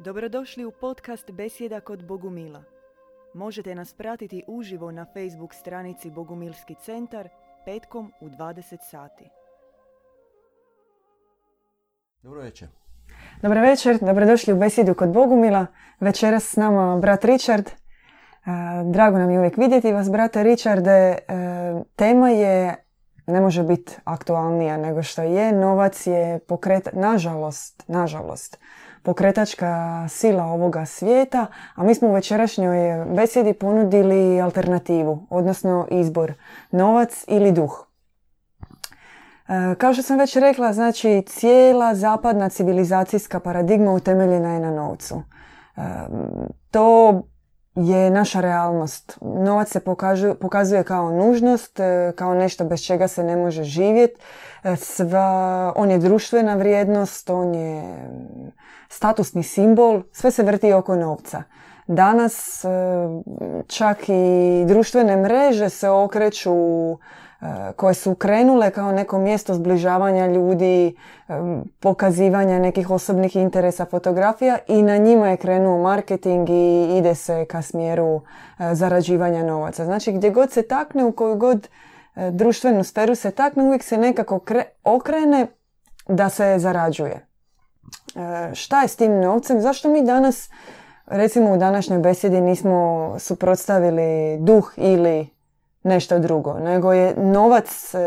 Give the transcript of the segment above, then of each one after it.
Dobrodošli u podcast Besjeda kod Bogumila. Možete nas pratiti uživo na Facebook stranici Bogumilski centar petkom u 20 sati. Dobro večer. Dobro večer, dobrodošli u Besjedu kod Bogumila. Večeras s nama brat Richard. E, Drago nam je uvijek vidjeti vas, brate Richarde. E, Tema je, ne može biti aktualnija nego što je, novac je pokret, nažalost, nažalost, pokretačka sila ovoga svijeta, a mi smo u večerašnjoj besjedi ponudili alternativu, odnosno izbor, novac ili duh. E, Kao što sam već rekla, znači cijela zapadna civilizacijska paradigma utemeljena je na novcu. E, To je naša realnost. Novac se pokazuje kao nužnost, e, kao nešto bez čega se ne može živjeti. E, Sva, on je društvena vrijednost, on je statusni simbol, sve se vrti oko novca. Danas e, čak i društvene mreže se okreću koje su krenule kao neko mjesto zbližavanja ljudi, pokazivanja nekih osobnih interesa fotografija i na njima je krenuo marketing i ide se ka smjeru e, zarađivanja novaca. Znači gdje god se takne, u koju god e, društvenu sferu se takne, uvijek se nekako kre- okrene da se zarađuje. E, Šta je s tim novcem? Zašto mi danas, recimo u današnjoj besjedi, nismo suprotstavili duh ili nešto drugo, nego je novac e,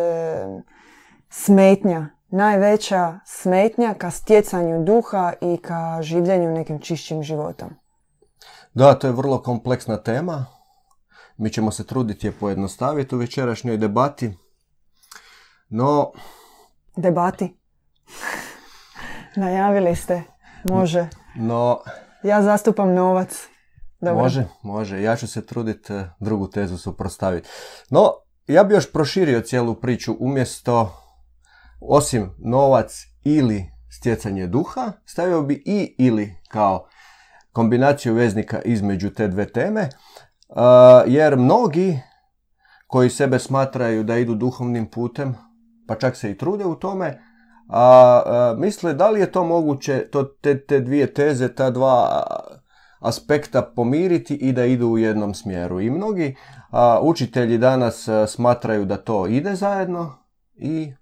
smetnja, najveća smetnja ka stjecanju duha i ka življenju nekim čišćim životom. Da, to je vrlo kompleksna tema. Mi ćemo se truditi je pojednostaviti u večerašnjoj debati. No, Debati. Najavili ste. Može. no, Ja zastupam novac. Dobro. može, može. Ja ću se truditi eh, drugu tezu suprotstaviti. No, ja bi još proširio cijelu priču umjesto, osim novac ili stjecanje duha, stavio bi i ili kao kombinaciju veznika između te dve teme, uh, jer mnogi koji sebe smatraju da idu duhovnim putem, pa čak se i trude u tome, a, a, misle da li je to moguće, to, te, te dvije teze, ta dva aspekta pomiriti i da idu u jednom smjeru. I mnogi a, učitelji danas a, smatraju da to ide zajedno i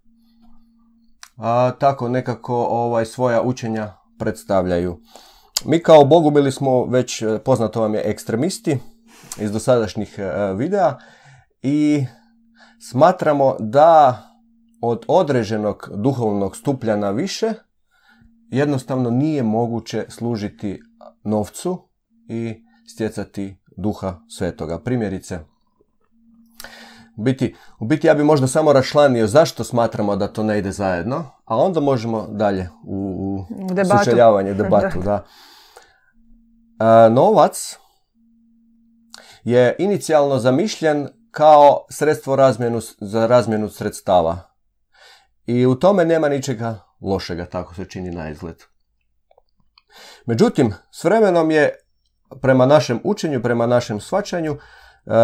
a, tako nekako ovaj svoja učenja predstavljaju. Mi kao Bogu bili smo već, e, poznato vam je, ekstremisti iz dosadašnjih e, videa i smatramo da od određenog duhovnog stuplja na više jednostavno nije moguće služiti novcu i stjecati duha svetoga. Primjerice, u biti, u biti ja bi možda samo rašlanio zašto smatramo da to ne ide zajedno, a onda možemo dalje u, u U debatu. sučeljavanje, debatu. da. E, novac je inicijalno zamišljen kao sredstvo razmjenu, za razmjenu sredstava. I u tome nema ničega lošega, tako se čini na izgled. Međutim, s vremenom je prema našem učenju, prema našem svačanju, e, e,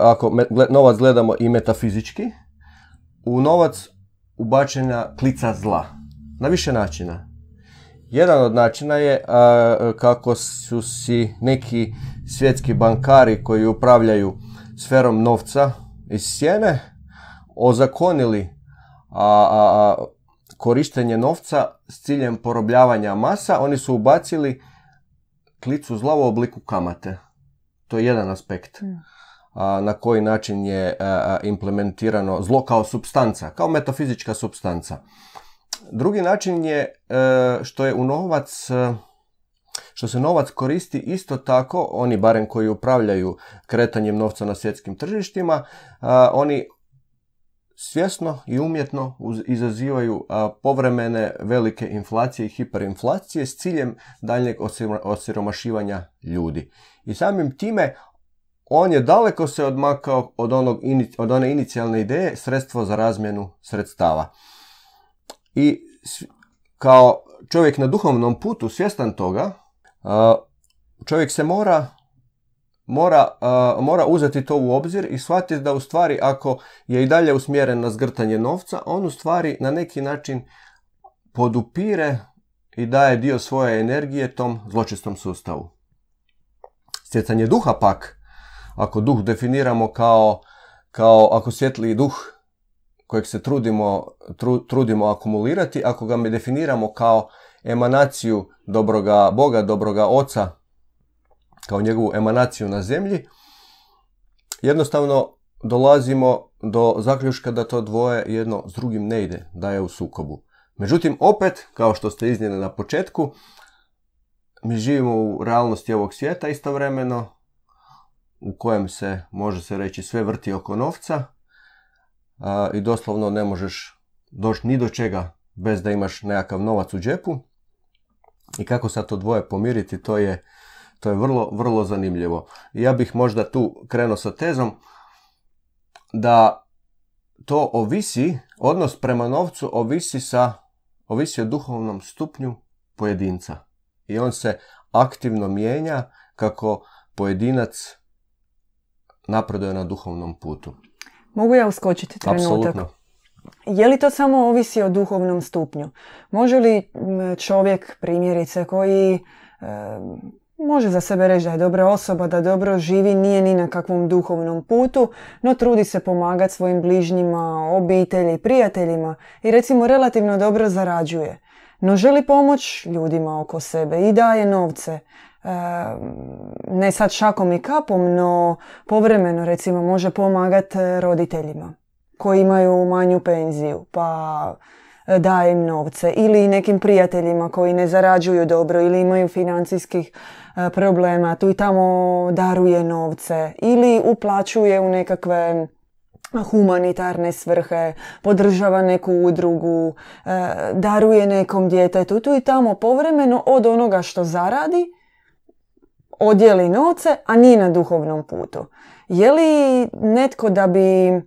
ako novac gledamo i metafizički, u novac ubačena klica zla. Na više načina. Jedan od načina je a, kako su si neki svjetski bankari koji upravljaju sferom novca iz sjene ozakonili korištenje novca s ciljem porobljavanja masa. Oni su ubacili klicu zla u obliku kamate. To je jedan aspekt. Mm. A, na koji način je a, a, implementirano zlo kao substanca, kao metafizička substanca. Drugi način je e, što je u novac, e, što se novac koristi isto tako, oni barem koji upravljaju kretanjem novca na svjetskim tržištima, oni svjesno i umjetno izazivaju povremene velike inflacije i hiperinflacije s ciljem daljnjeg osiro- osiromašivanja ljudi. I samim time on je daleko se odmakao od, onog, od one inicijalne ideje sredstvo za razmjenu sredstava. I kao čovjek na duhovnom putu svjestan toga, čovjek se mora mora, a, mora uzeti to u obzir i shvatiti da u stvari ako je i dalje usmjeren na zgrtanje novca, on u stvari na neki način podupire i daje dio svoje energije tom zločistom sustavu. Stjecanje duha pak, ako duh definiramo kao, kao ako svjetli duh kojeg se trudimo, trudimo akumulirati, ako ga mi definiramo kao emanaciju dobroga Boga, dobroga Oca, kao njegovu emanaciju na zemlji, jednostavno dolazimo do zaključka da to dvoje jedno s drugim ne ide, da je u sukobu. Međutim, opet, kao što ste iznijeli na početku, mi živimo u realnosti ovog svijeta istovremeno, u kojem se, može se reći, sve vrti oko novca i doslovno ne možeš doći ni do čega bez da imaš nekakav novac u džepu. I kako sad to dvoje pomiriti, to je, to je vrlo, vrlo zanimljivo. Ja bih možda tu krenuo sa tezom da to ovisi, odnos prema novcu ovisi sa, ovisi o duhovnom stupnju pojedinca. I on se aktivno mijenja kako pojedinac napreduje na duhovnom putu. Mogu ja uskočiti trenutak? Je li to samo ovisi o duhovnom stupnju? Može li čovjek, primjerice, koji može za sebe reći da je dobra osoba, da dobro živi, nije ni na kakvom duhovnom putu, no trudi se pomagati svojim bližnjima, obitelji, prijateljima i recimo relativno dobro zarađuje. No želi pomoć ljudima oko sebe i daje novce. ne sad šakom i kapom, no povremeno recimo može pomagati roditeljima koji imaju manju penziju, pa daje im novce ili nekim prijateljima koji ne zarađuju dobro ili imaju financijskih E, problema, tu i tamo daruje novce ili uplaćuje u nekakve humanitarne svrhe, podržava neku udrugu, e, daruje nekom djetetu, tu i tamo povremeno od onoga što zaradi, odjeli novce, a nije na duhovnom putu. Je li netko da bi... E,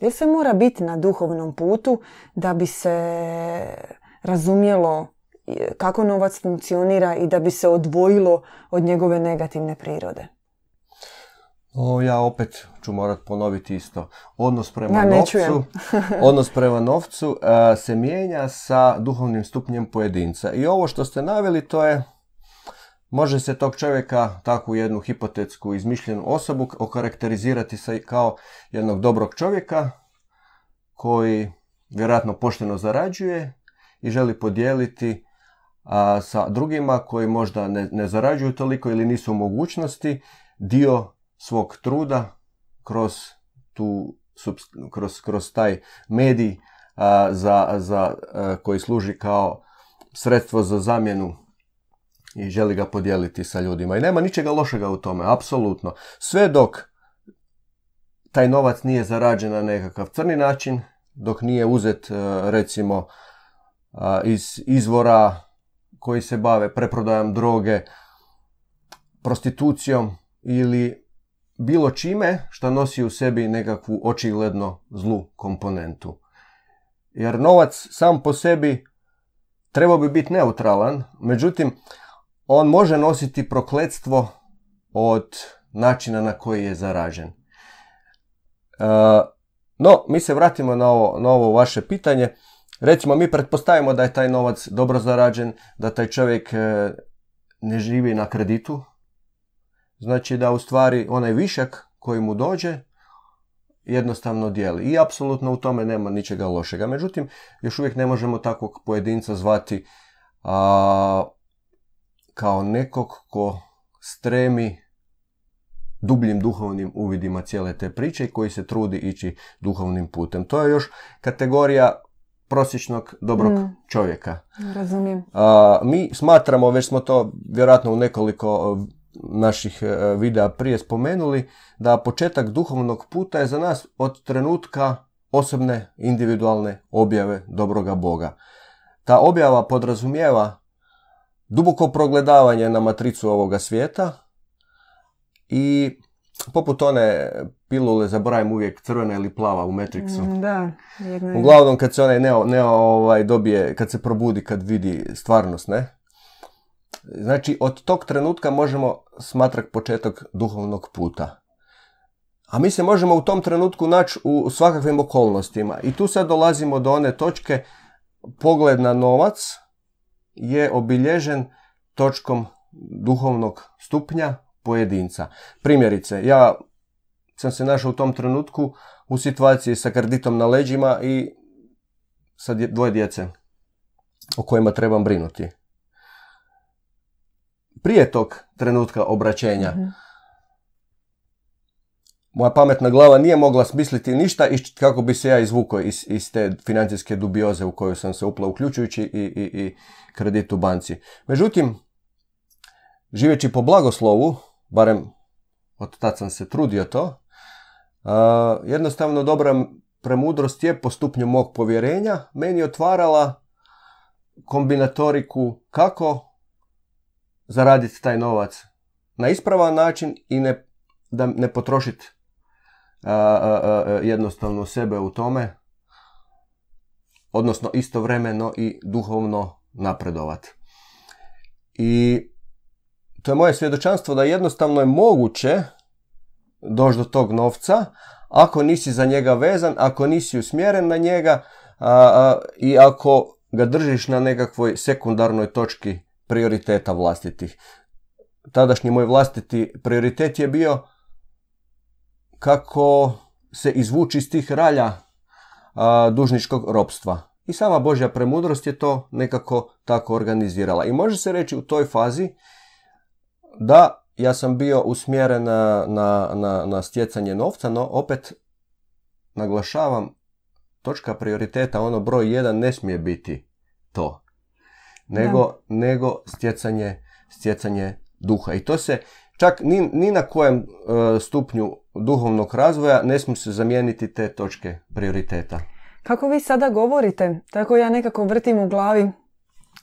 je se mora biti na duhovnom putu da bi se razumjelo kako novac funkcionira i da bi se odvojilo od njegove negativne prirode. O, ja opet ću morat ponoviti isto. Odnos prema novcu, odnos prema novcu se mijenja sa duhovnim stupnjem pojedinca. I ovo što ste naveli to je Može se tog čovjeka, takvu jednu hipotetsku izmišljenu osobu, okarakterizirati se kao jednog dobrog čovjeka koji vjerojatno pošteno zarađuje i želi podijeliti a sa drugima koji možda ne, ne zarađuju toliko ili nisu u mogućnosti dio svog truda kroz tu kroz, kroz taj medij za, za, koji služi kao sredstvo za zamjenu i želi ga podijeliti sa ljudima. I nema ničega lošega u tome, apsolutno. Sve dok taj novac nije zarađen na nekakav crni način, dok nije uzet recimo iz izvora koji se bave preprodajom droge, prostitucijom ili bilo čime što nosi u sebi nekakvu očigledno zlu komponentu. Jer novac sam po sebi trebao bi biti neutralan, međutim, on može nositi prokletstvo od načina na koji je zaražen. E, no, mi se vratimo na ovo, na ovo vaše pitanje. Recimo, mi pretpostavimo da je taj novac dobro zarađen, da taj čovjek e, ne živi na kreditu. Znači da u stvari onaj višak koji mu dođe jednostavno dijeli. I apsolutno u tome nema ničega lošega. Međutim, još uvijek ne možemo takvog pojedinca zvati a, kao nekog ko stremi dubljim duhovnim uvidima cijele te priče i koji se trudi ići duhovnim putem. To je još kategorija prosječnog dobrog mm. čovjeka. Razumijem. A, mi smatramo, već smo to vjerojatno u nekoliko naših e, videa prije spomenuli, da početak duhovnog puta je za nas od trenutka osobne individualne objave dobroga Boga. Ta objava podrazumijeva duboko progledavanje na matricu ovoga svijeta i poput one pilule, zaboravim uvijek crvena ili plava u Matrixu. Mm, da, jedno Uglavnom kad se onaj neo, neo ovaj, dobije, kad se probudi, kad vidi stvarnost, ne? Znači, od tog trenutka možemo smatrati početak duhovnog puta. A mi se možemo u tom trenutku naći u svakakvim okolnostima. I tu sad dolazimo do one točke pogled na novac je obilježen točkom duhovnog stupnja pojedinca. Primjerice, ja sam se našao u tom trenutku u situaciji sa kreditom na leđima i sa dvoje djece o kojima trebam brinuti. Prije tog trenutka obraćenja mhm. Moja pametna glava nije mogla smisliti ništa kako bi se ja izvukao iz, iz te financijske dubioze u koju sam se uplao, uključujući i, i, i kredit u banci. Međutim, živeći po blagoslovu, barem od tad sam se trudio to, jednostavno dobra premudrost je po stupnju mog povjerenja meni otvarala kombinatoriku kako zaraditi taj novac na ispravan način i ne, da ne potrošiti jednostavno sebe u tome, odnosno istovremeno i duhovno napredovati. I to je moje svjedočanstvo da jednostavno je moguće doći do tog novca ako nisi za njega vezan, ako nisi usmjeren na njega i ako ga držiš na nekakvoj sekundarnoj točki prioriteta vlastitih. Tadašnji moj vlastiti prioritet je bio kako se izvući iz tih ralja dužničkog ropstva. I sama Božja premudrost je to nekako tako organizirala. I može se reći u toj fazi da ja sam bio usmjeren na, na, na, na stjecanje novca, no opet naglašavam, točka prioriteta, ono broj jedan ne smije biti to. Nego, nego stjecanje, stjecanje duha. I to se čak ni, ni na kojem e, stupnju duhovnog razvoja ne smije se zamijeniti te točke prioriteta. Kako vi sada govorite, tako ja nekako vrtim u glavi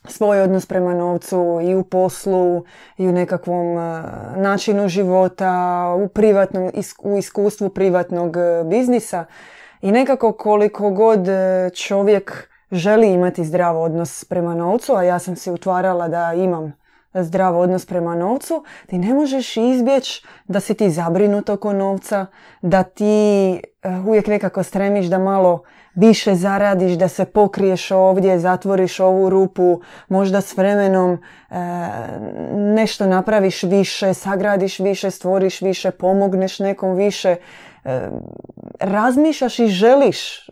svoj odnos prema novcu i u poslu i u nekakvom e, načinu života, u privatnom, u iskustvu privatnog e, biznisa i nekako koliko god e, čovjek želi imati zdrav odnos prema novcu, a ja sam si utvarala da imam zdrav odnos prema novcu, ti ne možeš izbjeći da si ti zabrinut oko novca, da ti uvijek nekako stremiš da malo više zaradiš, da se pokriješ ovdje, zatvoriš ovu rupu, možda s vremenom e, nešto napraviš više, sagradiš više, stvoriš više, pomogneš nekom više. E, razmišljaš i želiš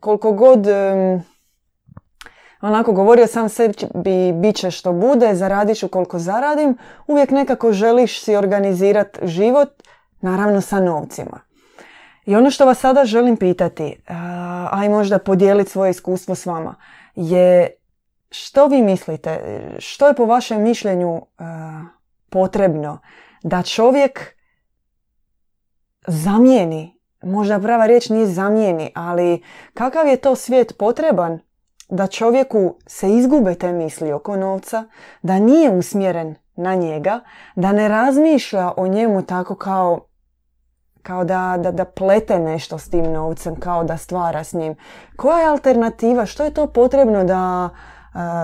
koliko god... E, onako govorio sam sebi bit će što bude, zaradiš koliko zaradim, uvijek nekako želiš si organizirati život, naravno sa novcima. I ono što vas sada želim pitati, a i možda podijeliti svoje iskustvo s vama, je što vi mislite, što je po vašem mišljenju potrebno da čovjek zamijeni, možda prava riječ nije zamijeni, ali kakav je to svijet potreban da čovjeku se izgube te misli oko novca, da nije usmjeren na njega, da ne razmišlja o njemu tako kao kao da, da, da plete nešto s tim novcem, kao da stvara s njim. Koja je alternativa? Što je to potrebno da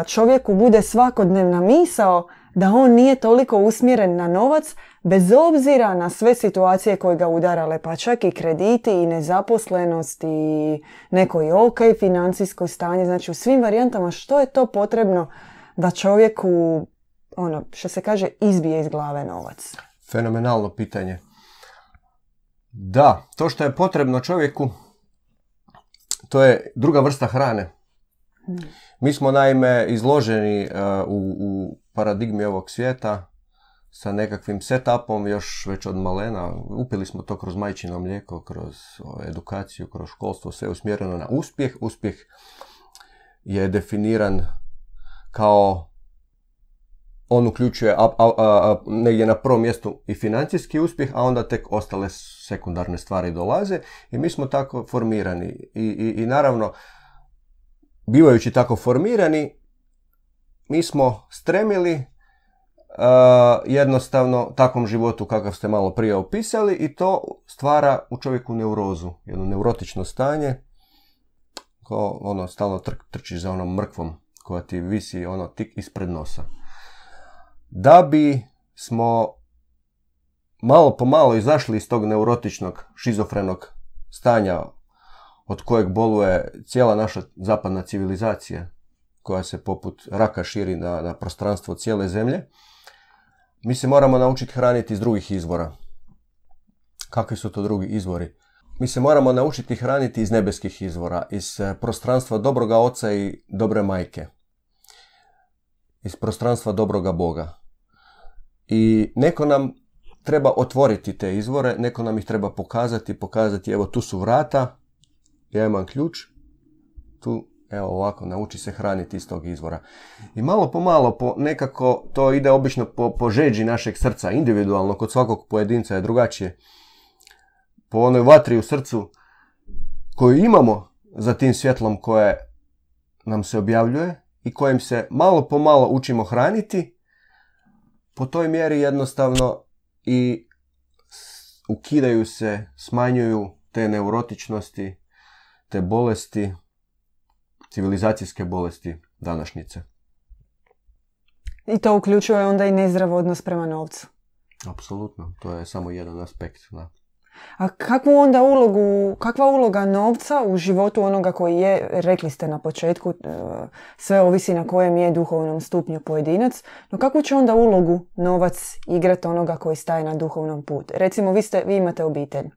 čovjeku bude svakodnevna misao da on nije toliko usmjeren na novac bez obzira na sve situacije koje ga udarale, pa čak i krediti i nezaposlenost i neko i ok financijsko stanje, znači u svim varijantama što je to potrebno da čovjeku, ono, što se kaže, izbije iz glave novac? Fenomenalno pitanje. Da, to što je potrebno čovjeku, to je druga vrsta hrane. Mi smo naime izloženi uh, u, u paradigmi ovog svijeta sa nekakvim setupom još već od malena. Upili smo to kroz majčino mlijeko, kroz edukaciju, kroz školstvo, sve usmjereno na uspjeh. Uspjeh je definiran kao on uključuje a, a, negdje na prvom mjestu i financijski uspjeh, a onda tek ostale sekundarne stvari dolaze i mi smo tako formirani. I, i, i naravno, bivajući tako formirani, mi smo stremili jednostavno takvom životu kakav ste malo prije opisali i to stvara u čovjeku neurozu, jedno neurotično stanje, ko ono stalno trčiš za onom mrkvom koja ti visi ono tik ispred nosa. Da bi smo malo po malo izašli iz tog neurotičnog, šizofrenog stanja od kojeg boluje cijela naša zapadna civilizacija, koja se poput raka širi na, na prostranstvo cijele zemlje, mi se moramo naučiti hraniti iz drugih izvora. Kakvi su to drugi izvori? Mi se moramo naučiti hraniti iz nebeskih izvora, iz eh, prostranstva dobroga oca i dobre majke. Iz prostranstva dobroga Boga. I neko nam treba otvoriti te izvore, neko nam ih treba pokazati, pokazati evo tu su vrata, ja imam ključ, tu evo ovako, nauči se hraniti iz tog izvora. I malo po malo, po, nekako to ide obično po, po žeđi našeg srca, individualno, kod svakog pojedinca je drugačije. Po onoj vatri u srcu koju imamo za tim svjetlom koje nam se objavljuje i kojim se malo po malo učimo hraniti, po toj mjeri jednostavno i ukidaju se, smanjuju te neurotičnosti, te bolesti, civilizacijske bolesti današnjice. I to uključuje onda i nezdrav odnos prema novcu. Apsolutno, to je samo jedan aspekt. Da. A kakvu onda ulogu, kakva uloga novca u životu onoga koji je, rekli ste na početku, e, sve ovisi na kojem je duhovnom stupnju pojedinac, no kakvu će onda ulogu novac igrati onoga koji staje na duhovnom putu? Recimo, vi, ste, vi imate obitelj.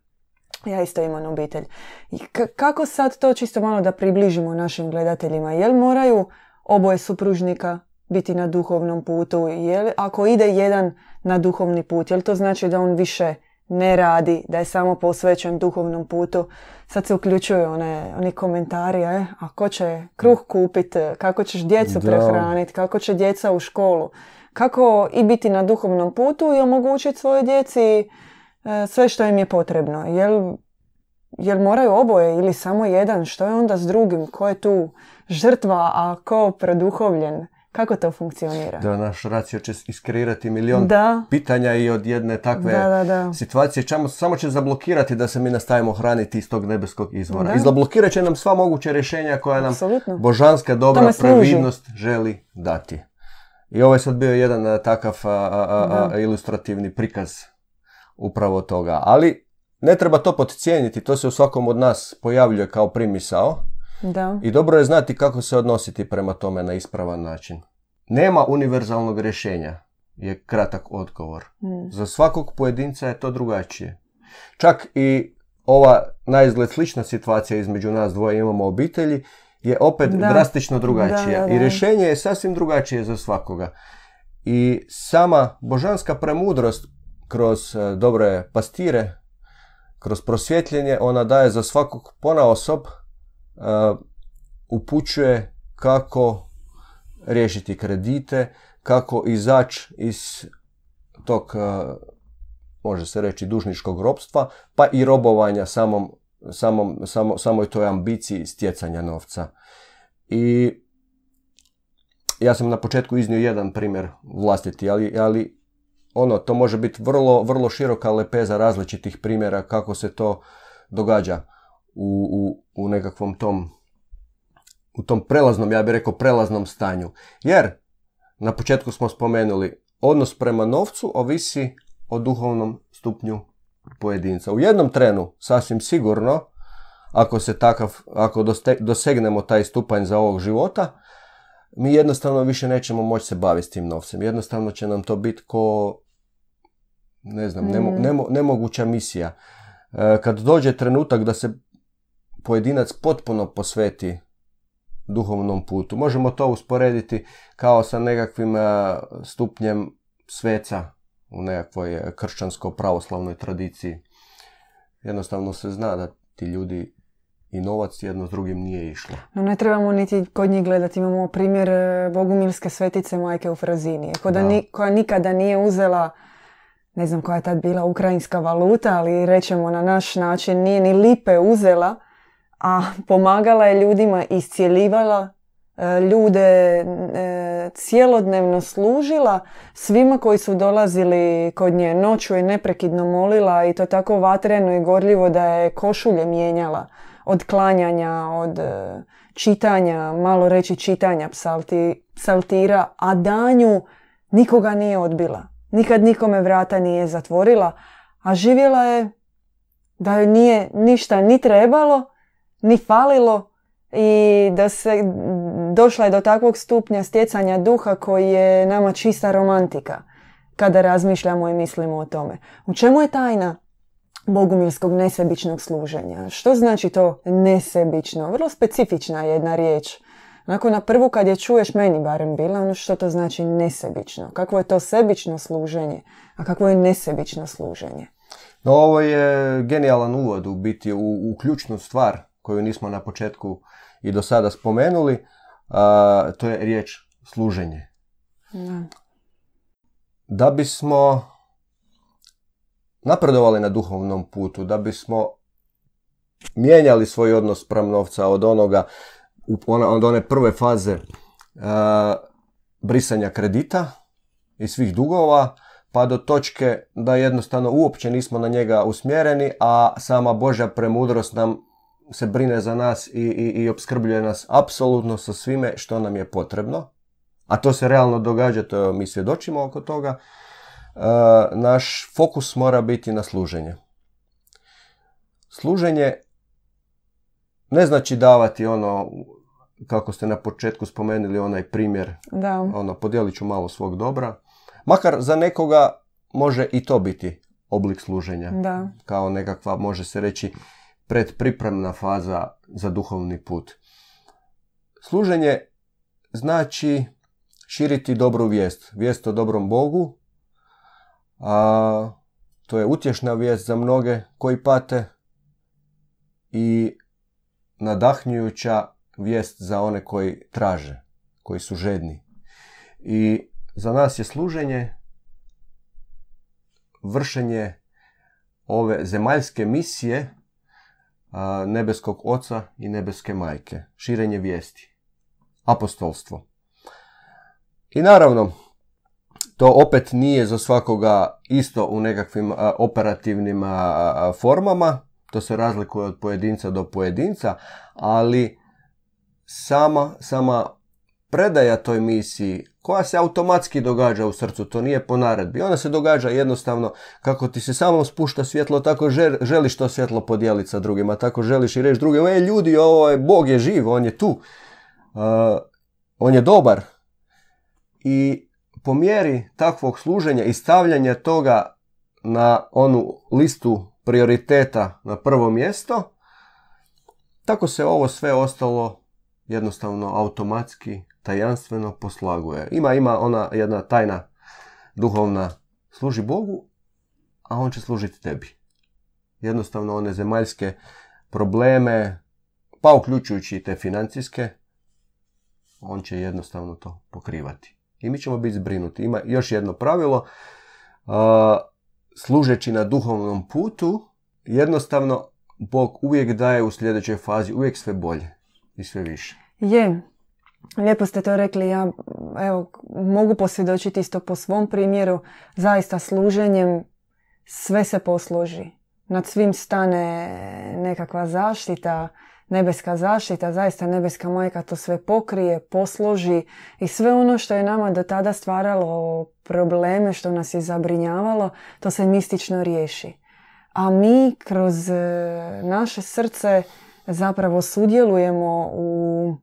Ja isto imam obitelj. I kako sad to čisto malo da približimo našim gledateljima? Jel moraju oboje supružnika biti na duhovnom putu? Jel, ako ide jedan na duhovni put, jel to znači da on više ne radi, da je samo posvećen duhovnom putu. Sad se uključuju one, oni komentari, e, a ko će kruh kupiti, kako ćeš djecu prehraniti, kako će djeca u školu. Kako i biti na duhovnom putu i omogućiti svojoj djeci sve što im je potrebno. Jel, jel moraju oboje ili samo jedan? Što je onda s drugim? Ko je tu žrtva, a ko produhovljen? Kako to funkcionira? Da, naš racio će iskreirati milion da. pitanja i od jedne takve da, da, situacije Čamo, samo će zablokirati da se mi nastavimo hraniti iz tog nebeskog izvora. I zablokirat će nam sva moguća rješenja koja nam Absolutno. božanska dobra previdnost želi dati. I ovo je sad bio jedan a, takav a, ilustrativni prikaz upravo toga. Ali ne treba to podcijeniti, to se u svakom od nas pojavljuje kao primisao da. I dobro je znati kako se odnositi prema tome na ispravan način. Nema univerzalnog rješenja, je kratak odgovor. Mm. Za svakog pojedinca je to drugačije. Čak i ova naizgled slična situacija između nas dvoje imamo obitelji je opet drastično drugačija. I rješenje je sasvim drugačije za svakoga. I sama božanska premudrost kroz e, dobre pastire, kroz prosvjetljenje, ona daje za svakog pona osob upućuje kako riješiti kredite, kako izaći iz tog, može se reći, dužničkog ropstva, pa i robovanja samom, samom, samo, samoj toj ambiciji stjecanja novca. I ja sam na početku iznio jedan primjer vlastiti, ali, ali ono, to može biti vrlo, vrlo široka lepeza različitih primjera kako se to događa u, u, u nekakvom tom u tom prelaznom, ja bih rekao prelaznom stanju. Jer, na početku smo spomenuli, odnos prema novcu ovisi o duhovnom stupnju pojedinca. U jednom trenu, sasvim sigurno, ako se takav, ako dosegnemo taj stupanj za ovog života, mi jednostavno više nećemo moći se baviti s tim novcem. Jednostavno će nam to biti ko, ne znam, mm. nemoguća misija. E, kad dođe trenutak da se pojedinac potpuno posveti duhovnom putu. Možemo to usporediti kao sa nekakvim e, stupnjem sveca u nekakvoj kršćansko-pravoslavnoj tradiciji. Jednostavno se zna da ti ljudi i novac jedno s drugim nije išlo. No ne trebamo niti kod njih gledati. Imamo primjer e, bogumilske svetice majke u Frazini. koja nikada nije uzela ne znam koja je tad bila ukrajinska valuta, ali rećemo na naš način nije ni lipe uzela a pomagala je ljudima, iscijeljivala e, ljude, e, cijelodnevno služila svima koji su dolazili kod nje. Noću je neprekidno molila i to tako vatreno i gorljivo da je košulje mijenjala od klanjanja, od e, čitanja, malo reći čitanja psalti, psaltira, a danju nikoga nije odbila. Nikad nikome vrata nije zatvorila, a živjela je da joj nije ništa ni trebalo, ni falilo i da se došla je do takvog stupnja stjecanja duha koji je nama čista romantika kada razmišljamo i mislimo o tome. U čemu je tajna bogumilskog nesebičnog služenja? Što znači to nesebično? Vrlo specifična jedna riječ. Onako na prvu kad je čuješ, meni barem bila, ono što to znači nesebično. Kakvo je to sebično služenje, a kakvo je nesebično služenje? No ovo je genijalan uvod u biti u, u ključnu stvar koju nismo na početku i do sada spomenuli, a, to je riječ služenje. Da. Da bismo napredovali na duhovnom putu, da bismo mijenjali svoj odnos spram novca od onoga, od one prve faze a, brisanja kredita i svih dugova, pa do točke da jednostavno uopće nismo na njega usmjereni, a sama Božja premudrost nam se brine za nas i, i, i obskrbljuje nas apsolutno sa svime što nam je potrebno, a to se realno događa, to mi svjedočimo oko toga, e, naš fokus mora biti na služenje. Služenje ne znači davati ono, kako ste na početku spomenuli, onaj primjer, Da. ono, podijelit ću malo svog dobra. Makar za nekoga može i to biti oblik služenja. Da. Kao nekakva, može se reći, predpripremna faza za duhovni put. Služenje znači širiti dobru vijest. Vijest o dobrom Bogu. A, to je utješna vijest za mnoge koji pate i nadahnjujuća vijest za one koji traže, koji su žedni. I za nas je služenje vršenje ove zemaljske misije nebeskog oca i nebeske majke. Širenje vijesti. Apostolstvo. I naravno, to opet nije za svakoga isto u nekakvim operativnim formama. To se razlikuje od pojedinca do pojedinca, ali sama, sama predaja toj misiji koja se automatski događa u srcu, to nije po naredbi. Ona se događa jednostavno kako ti se samo spušta svjetlo, tako žel- želiš to svjetlo podijeliti sa drugima, tako želiš i reći drugima, e ljudi, ovo je, Bog je živ, on je tu, Uh, on je dobar. I po mjeri takvog služenja i stavljanja toga na onu listu prioriteta na prvo mjesto, tako se ovo sve ostalo jednostavno automatski, tajanstveno poslaguje. Ima, ima ona jedna tajna duhovna, služi Bogu, a on će služiti tebi. Jednostavno one zemaljske probleme, pa uključujući te financijske, on će jednostavno to pokrivati. I mi ćemo biti zbrinuti. Ima još jedno pravilo, a, služeći na duhovnom putu, jednostavno Bog uvijek daje u sljedećoj fazi uvijek sve bolje i sve više. Je, lijepo ste to rekli. Ja evo, mogu posvjedočiti isto po svom primjeru. Zaista služenjem sve se posloži. Nad svim stane nekakva zaštita, nebeska zaštita, zaista nebeska majka to sve pokrije, posloži i sve ono što je nama do tada stvaralo probleme, što nas je zabrinjavalo, to se mistično riješi. A mi kroz e, naše srce zapravo sudjelujemo u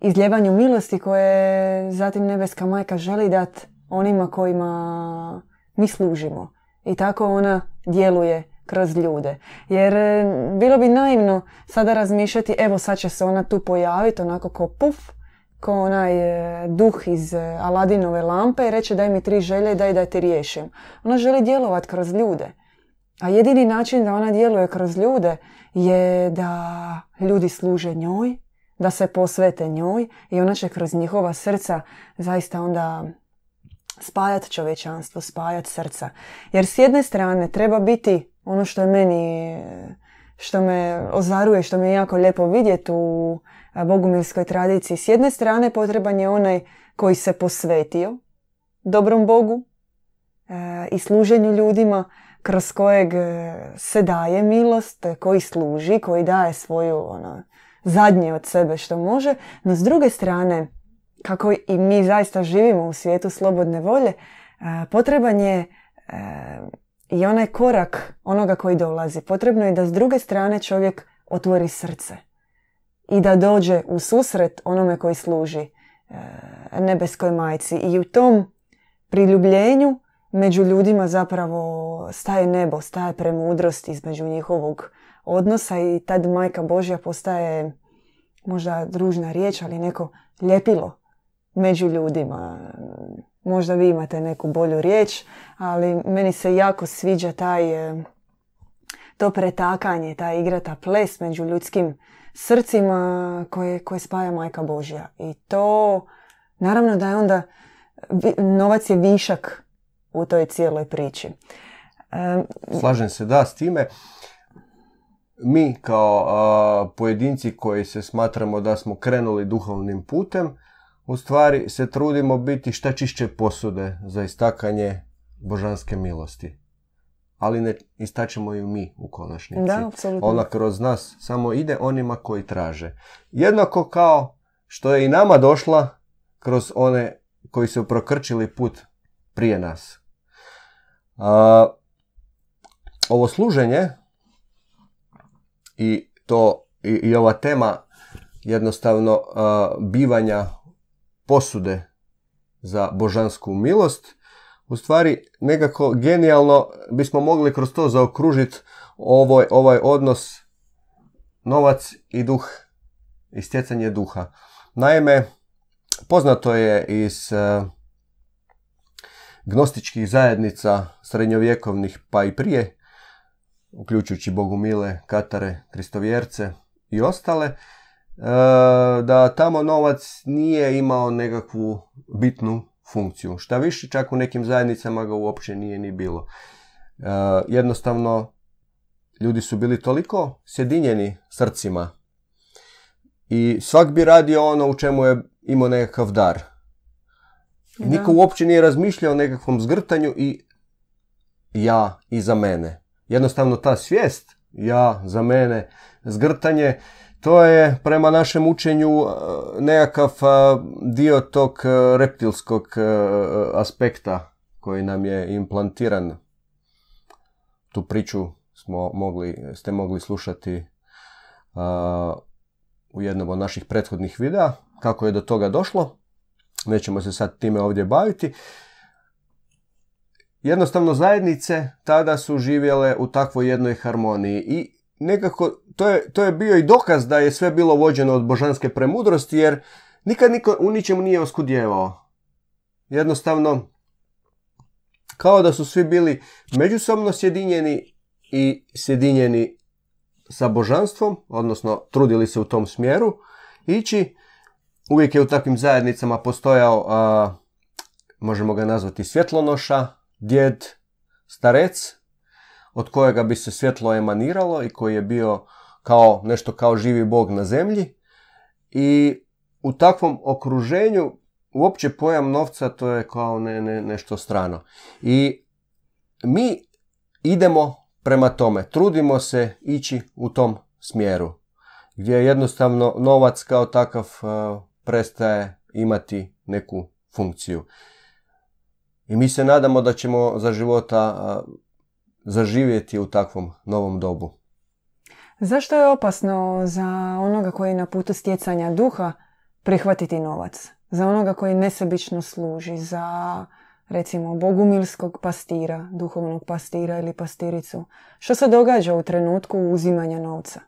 izljevanju milosti koje zatim nebeska majka želi dati onima kojima mi služimo. I tako ona djeluje kroz ljude. Jer e, bilo bi naivno sada razmišljati evo sad će se ona tu pojaviti onako ko puf, ko onaj e, duh iz e, Aladinove lampe i reće daj mi tri želje i daj da ti riješim. Ona želi djelovati kroz ljude. A jedini način da ona djeluje kroz ljude je da ljudi služe njoj, da se posvete njoj i ona će kroz njihova srca zaista onda spajat čovječanstvo, spajat srca. Jer s jedne strane treba biti ono što je meni, što me ozaruje, što mi je jako lijepo vidjeti u bogumilskoj tradiciji. S jedne strane potreban je onaj koji se posvetio dobrom Bogu e, i služenju ljudima, kroz kojeg e, se daje milost, koji služi, koji daje svoju ono, zadnje od sebe što može, no s druge strane, kako i mi zaista živimo u svijetu slobodne volje, e, potreban je e, i onaj korak onoga koji dolazi. Potrebno je da s druge strane čovjek otvori srce. i da dođe u susret onome koji služi e, nebeskoj majci. I u tom priljubljenju među ljudima zapravo staje nebo, staje premudrost između njihovog odnosa i tad majka Božja postaje možda družna riječ, ali neko ljepilo među ljudima. Možda vi imate neku bolju riječ, ali meni se jako sviđa taj e, to pretakanje, ta igra, ta ples među ljudskim srcima koje, koje spaja majka Božja. I to, naravno da je onda, novac je višak u toj cijeloj priči. Slažem se, da, s time mi kao pojedinci koji se smatramo da smo krenuli duhovnim putem, u stvari se trudimo biti šta čišće posude za istakanje božanske milosti. Ali ne istačemo ju mi u konačnici. Da, apsolutno. Ona kroz nas samo ide onima koji traže. Jednako kao što je i nama došla kroz one koji su prokrčili put prije nas. A, ovo služenje i to i, i ova tema jednostavno bivanja posude za božansku milost u stvari nekako genijalno bismo mogli kroz to zaokružiti ovaj, ovaj odnos novac i duh i stjecanje duha. Naime, poznato je iz gnostičkih zajednica srednjovjekovnih pa i prije uključujući Bogumile, Katare, Kristovjerce i ostale, e, da tamo novac nije imao nekakvu bitnu funkciju. Šta više, čak u nekim zajednicama ga uopće nije ni bilo. E, jednostavno, ljudi su bili toliko sjedinjeni srcima i svak bi radio ono u čemu je imao nekakav dar. Niko uopće nije razmišljao o nekakvom zgrtanju i ja i za mene jednostavno ta svijest, ja, za mene, zgrtanje, to je prema našem učenju e, nekakav e, dio tog e, reptilskog aspekta koji nam je implantiran. Tu priču smo mogli, ste mogli slušati u jednom od naših prethodnih videa, kako je do toga došlo. Nećemo se sad time ovdje baviti jednostavno zajednice tada su živjele u takvoj jednoj harmoniji i nekako to je, to je bio i dokaz da je sve bilo vođeno od božanske premudrosti jer nikad niko u ničemu nije oskudjevao. Jednostavno kao da su svi bili međusobno sjedinjeni i sjedinjeni sa božanstvom, odnosno trudili se u tom smjeru ići. Uvijek je u takvim zajednicama postojao, a, možemo ga nazvati svjetlonoša, djed, starec, od kojega bi se svjetlo emaniralo i koji je bio kao nešto kao živi bog na zemlji. I u takvom okruženju uopće pojam novca to je kao ne, ne, nešto strano. I mi idemo prema tome, trudimo se ići u tom smjeru gdje jednostavno novac kao takav prestaje imati neku funkciju. I mi se nadamo da ćemo za života zaživjeti u takvom novom dobu. Zašto je opasno za onoga koji je na putu stjecanja duha prihvatiti novac? Za onoga koji nesebično služi, za recimo bogumilskog pastira, duhovnog pastira ili pastiricu. Što se događa u trenutku uzimanja novca?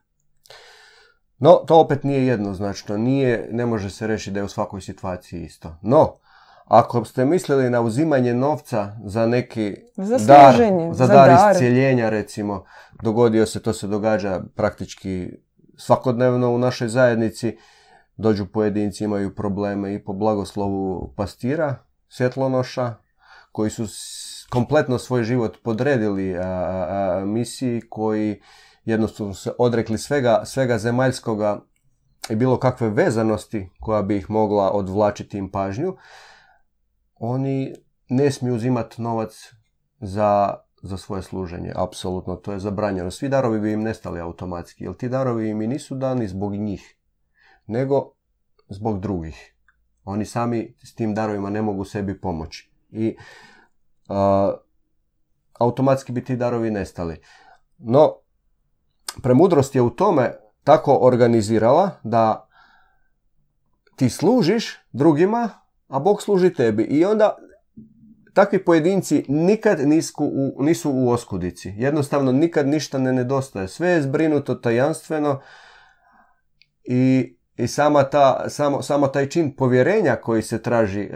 No, to opet nije jednoznačno. Nije, ne može se reći da je u svakoj situaciji isto. No, ako ste mislili na uzimanje novca za neki za dar, za, dar, iscijeljenja recimo, dogodio se, to se događa praktički svakodnevno u našoj zajednici, dođu pojedinci, imaju probleme i po blagoslovu pastira, svjetlonoša, koji su kompletno svoj život podredili a, misiji, koji jednostavno se odrekli svega, svega zemaljskoga i bilo kakve vezanosti koja bi ih mogla odvlačiti im pažnju oni ne smiju uzimati novac za, za svoje služenje. Apsolutno, to je zabranjeno. Svi darovi bi im nestali automatski, jer ti darovi im i nisu dani zbog njih, nego zbog drugih. Oni sami s tim darovima ne mogu sebi pomoći. I automatski bi ti darovi nestali. No, premudrost je u tome tako organizirala da ti služiš drugima, a Bog služi tebi. I onda takvi pojedinci nikad nisku u, nisu u oskudici. Jednostavno nikad ništa ne nedostaje. Sve je zbrinuto tajanstveno i, i sama ta, samo, samo taj čin povjerenja koji se traži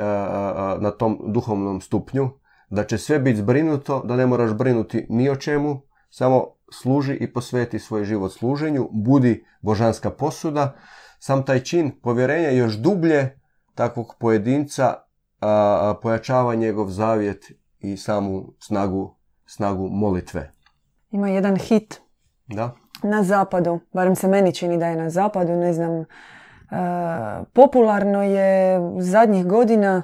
na tom duhovnom stupnju, da će sve biti zbrinuto, da ne moraš brinuti ni o čemu, samo služi i posveti svoj život služenju, budi božanska posuda. Sam taj čin povjerenja još dublje takvog pojedinca a, pojačava njegov zavjet i samu snagu, snagu molitve. Ima jedan hit da? na zapadu, barem se meni čini da je na zapadu, ne znam, popularno je zadnjih godina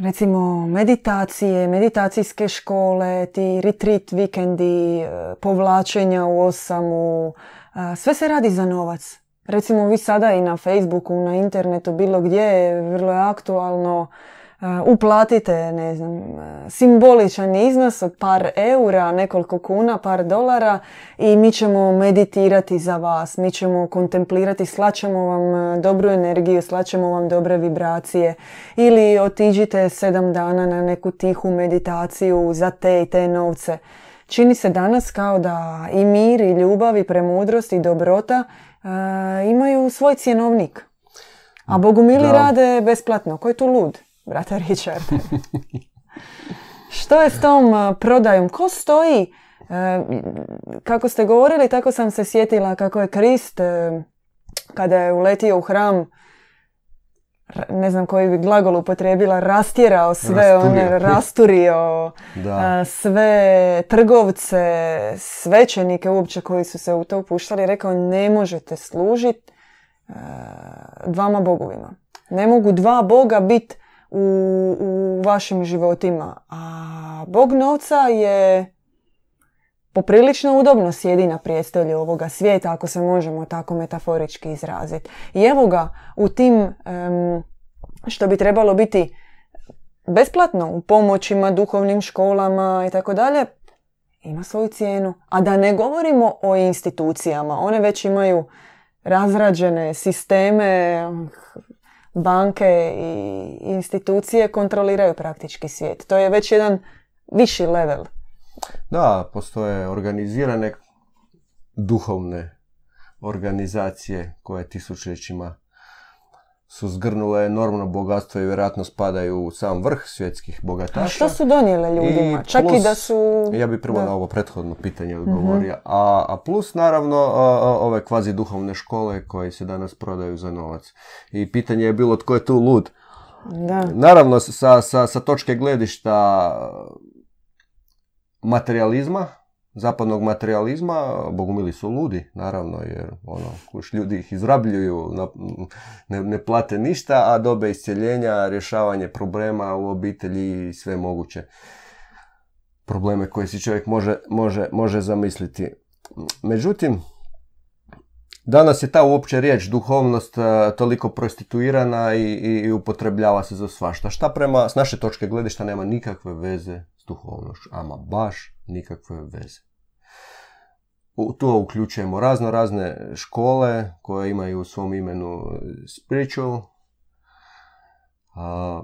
recimo meditacije, meditacijske škole, ti retreat vikendi, e, povlačenja u osamu, sve se radi za novac. Recimo vi sada i na Facebooku, na internetu, bilo gdje, vrlo je aktualno, uplatite, ne znam, uh, simboličan iznos od par eura, nekoliko kuna, par dolara i mi ćemo meditirati za vas, mi ćemo kontemplirati, slaćemo vam uh, dobru energiju, slaćemo vam dobre vibracije ili otiđite sedam dana na neku tihu meditaciju za te i te novce. Čini se danas kao da i mir i ljubav i premudrost i dobrota imaju svoj cjenovnik. A bogumili da. rade besplatno. Ko je tu lud, brate Richard? Što je s tom prodajom? Ko stoji? kako ste govorili, tako sam se sjetila kako je Krist kada je uletio u hram ne znam koji bi glagol upotrijebila, rastjerao sve, one, rasturio sve trgovce, svećenike uopće koji su se u to upuštali, rekao ne možete služiti dvama bogovima. Ne mogu dva boga biti u, u vašim životima. A bog novca je poprilično udobno sjedi na prijestolju ovoga svijeta, ako se možemo tako metaforički izraziti. I evo ga u tim što bi trebalo biti besplatno u pomoćima, duhovnim školama i tako dalje, ima svoju cijenu. A da ne govorimo o institucijama, one već imaju razrađene sisteme, banke i institucije kontroliraju praktički svijet. To je već jedan viši level da, postoje organizirane duhovne organizacije koje tisućljećima su zgrnule enormno bogatstvo i vjerojatno spadaju u sam vrh svjetskih bogataša. A što su donijele ljudima? Čak i da su... Ja bih prvo na ovo prethodno pitanje odgovorio. Mhm. a, a plus naravno ove kvazi duhovne škole koje se danas prodaju za novac. I pitanje je bilo tko je tu lud. Da. Naravno, sa, sa, sa točke gledišta materializma, zapadnog materializma, bogumili su ludi, naravno, jer ono, kuš ljudi ih izrabljuju, ne, ne plate ništa, a dobe iscjeljenja, rješavanje problema u obitelji i sve moguće probleme koje si čovjek može, može, može zamisliti. Međutim, danas je ta uopće riječ duhovnost toliko prostituirana i, i, i upotrebljava se za svašta. Šta prema, s naše točke gledišta nema nikakve veze duhovnošću, ama baš nikakve veze. U to uključujemo razno razne škole koje imaju u svom imenu spiritual. A,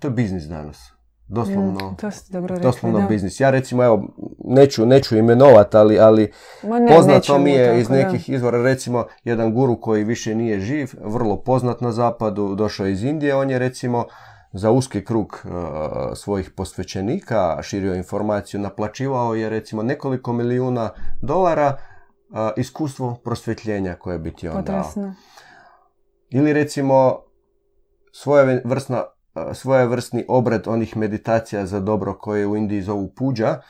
to je biznis danas. Doslovno, mm, to dobro doslovno biznis. Ja recimo, evo, neću, neću imenovat, ali, ali ne, poznato mi je iz nekih izvora, recimo, jedan guru koji više nije živ, vrlo poznat na zapadu, došao iz Indije, on je recimo za uski krug e, svojih posvećenika širio informaciju, naplaćivao je recimo nekoliko milijuna dolara uh, iskustvo prosvjetljenja koje bi ti on dao. Ili recimo svoje vrsna, svojevrsni obred onih meditacija za dobro koje u Indiji zovu puđa,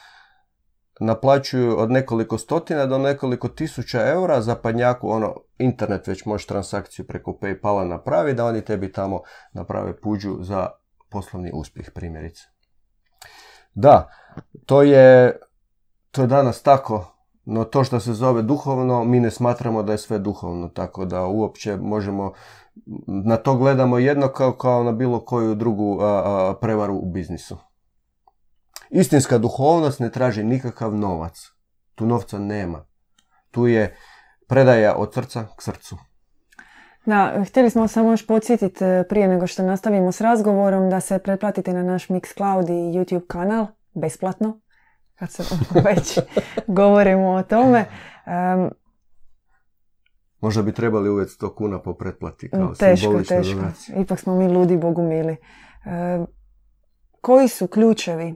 naplaćuju od nekoliko stotina do nekoliko tisuća eura za padnjaku, ono, internet već može transakciju preko Paypala napravi, da oni tebi tamo naprave puđu za poslovni uspjeh, primjerice. Da, to je, to je danas tako, no to što se zove duhovno, mi ne smatramo da je sve duhovno, tako da uopće možemo, na to gledamo jedno kao, kao na bilo koju drugu prevaru u biznisu. Istinska duhovnost ne traži nikakav novac. Tu novca nema. Tu je predaja od srca k srcu. Da, htjeli smo samo još podsjetiti e, prije nego što nastavimo s razgovorom da se pretplatite na naš Mixcloud i YouTube kanal besplatno, kad se već govorimo o tome. Možda bi trebali uvesti 100 kuna po pretplati kao Teško, teško. Ipak smo mi ludi, Bogu mili. koji su ključevi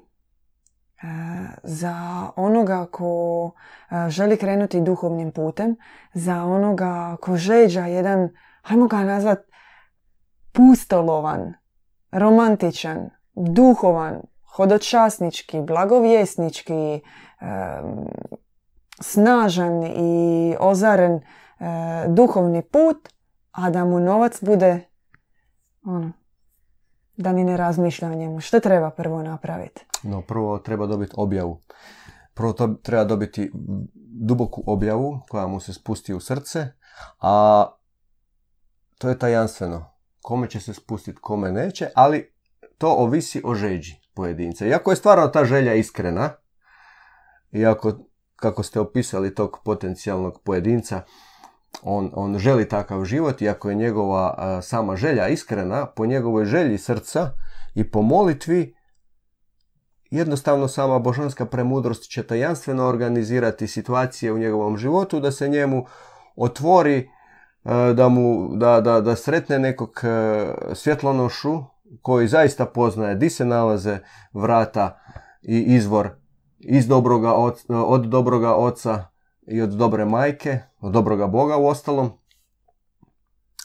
za onoga ko e, želi krenuti duhovnim putem, za onoga ko žeđa jedan hajmo ga nazvat, pustolovan, romantičan, duhovan, hodočasnički, blagovjesnički, snažan i ozaren duhovni put, a da mu novac bude ono, da ni ne razmišlja o njemu. Što treba prvo napraviti? No, prvo treba dobiti objavu. Prvo to treba dobiti duboku objavu koja mu se spusti u srce, a to je tajanstveno. Kome će se spustiti, kome neće, ali to ovisi o žeđi pojedinca. Iako je stvarno ta želja iskrena, iako kako ste opisali tog potencijalnog pojedinca, on, on želi takav život, iako je njegova sama želja iskrena, po njegovoj želji srca i po molitvi, jednostavno sama božanska premudrost će tajanstveno organizirati situacije u njegovom životu da se njemu otvori E, da mu da, da, da sretne nekog e, svjetlonošu koji zaista poznaje di se nalaze vrata i izvor iz dobroga od dobroga oca i od dobre majke, od dobroga Boga u ostalom.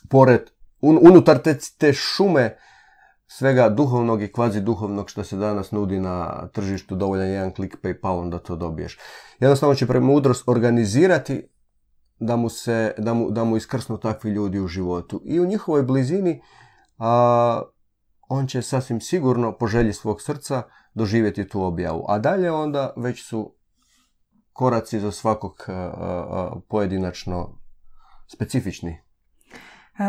Pored, unutar te, te šume svega duhovnog i kvazi duhovnog što se danas nudi na tržištu, dovoljan jedan klik Paypalom da to dobiješ. Jednostavno će premudrost organizirati da mu, se, da mu, da mu iskrsnu takvi ljudi u životu. I u njihovoj blizini a, on će sasvim sigurno po želji svog srca doživjeti tu objavu. A dalje onda već su koraci za svakog pojedinačno specifični. E,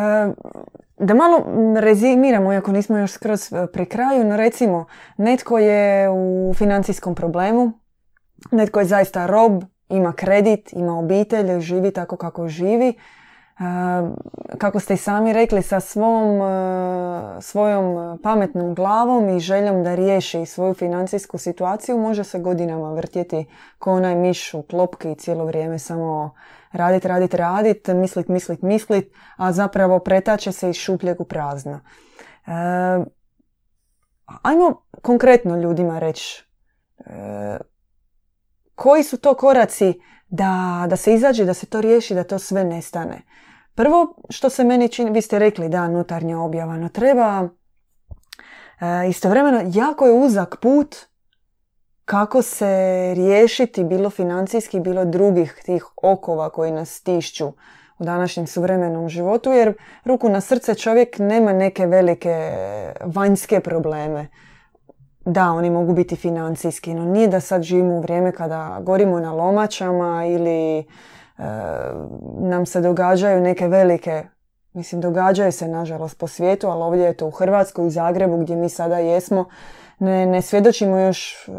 da malo rezimiramo, iako nismo još skroz e, pri kraju, no recimo, netko je u financijskom problemu, netko je zaista rob, ima kredit, ima obitelj, živi tako kako živi. E, kako ste i sami rekli, sa svom, e, svojom pametnom glavom i željom da riješi svoju financijsku situaciju, može se godinama vrtjeti ko onaj miš u klopki i cijelo vrijeme samo radit, radit, radit, mislit, mislit, mislit, a zapravo pretače se iz šupljeg u prazno. E, ajmo konkretno ljudima reći koji su to koraci da, da se izađe, da se to riješi, da to sve nestane. Prvo što se meni čini, vi ste rekli da nutarnja objava, no treba e, istovremeno jako je uzak put kako se riješiti bilo financijski, bilo drugih tih okova koji nas stišću u današnjem suvremenom životu, jer ruku na srce čovjek nema neke velike vanjske probleme da, oni mogu biti financijski, no nije da sad živimo u vrijeme kada gorimo na lomačama ili e, nam se događaju neke velike, mislim događaju se nažalost po svijetu, ali ovdje je to u Hrvatskoj, u Zagrebu gdje mi sada jesmo, ne, ne svjedočimo još e,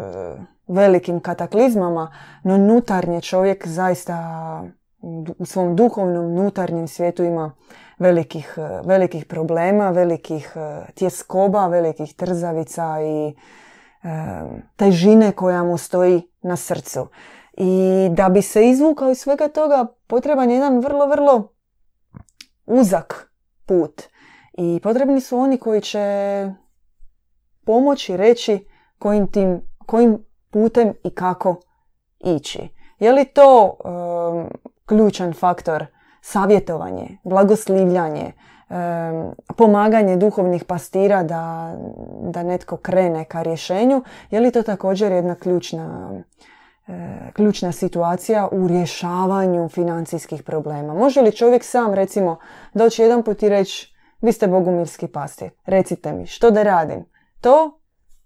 velikim kataklizmama, no nutarnje čovjek zaista u svom duhovnom nutarnjem svijetu ima velikih, e, velikih problema, velikih e, tjeskoba, velikih trzavica i e, težine koja mu stoji na srcu. I da bi se izvukao iz svega toga potreban je jedan vrlo, vrlo uzak put. I potrebni su oni koji će pomoći reći kojim, tim, kojim putem i kako ići. Je li to ključan faktor savjetovanje, blagoslivljanje, pomaganje duhovnih pastira da, da netko krene ka rješenju, je li to također jedna ključna, e, ključna situacija u rješavanju financijskih problema? Može li čovjek sam recimo doći jedan put i reći vi ste bogumilski pastir, recite mi što da radim? To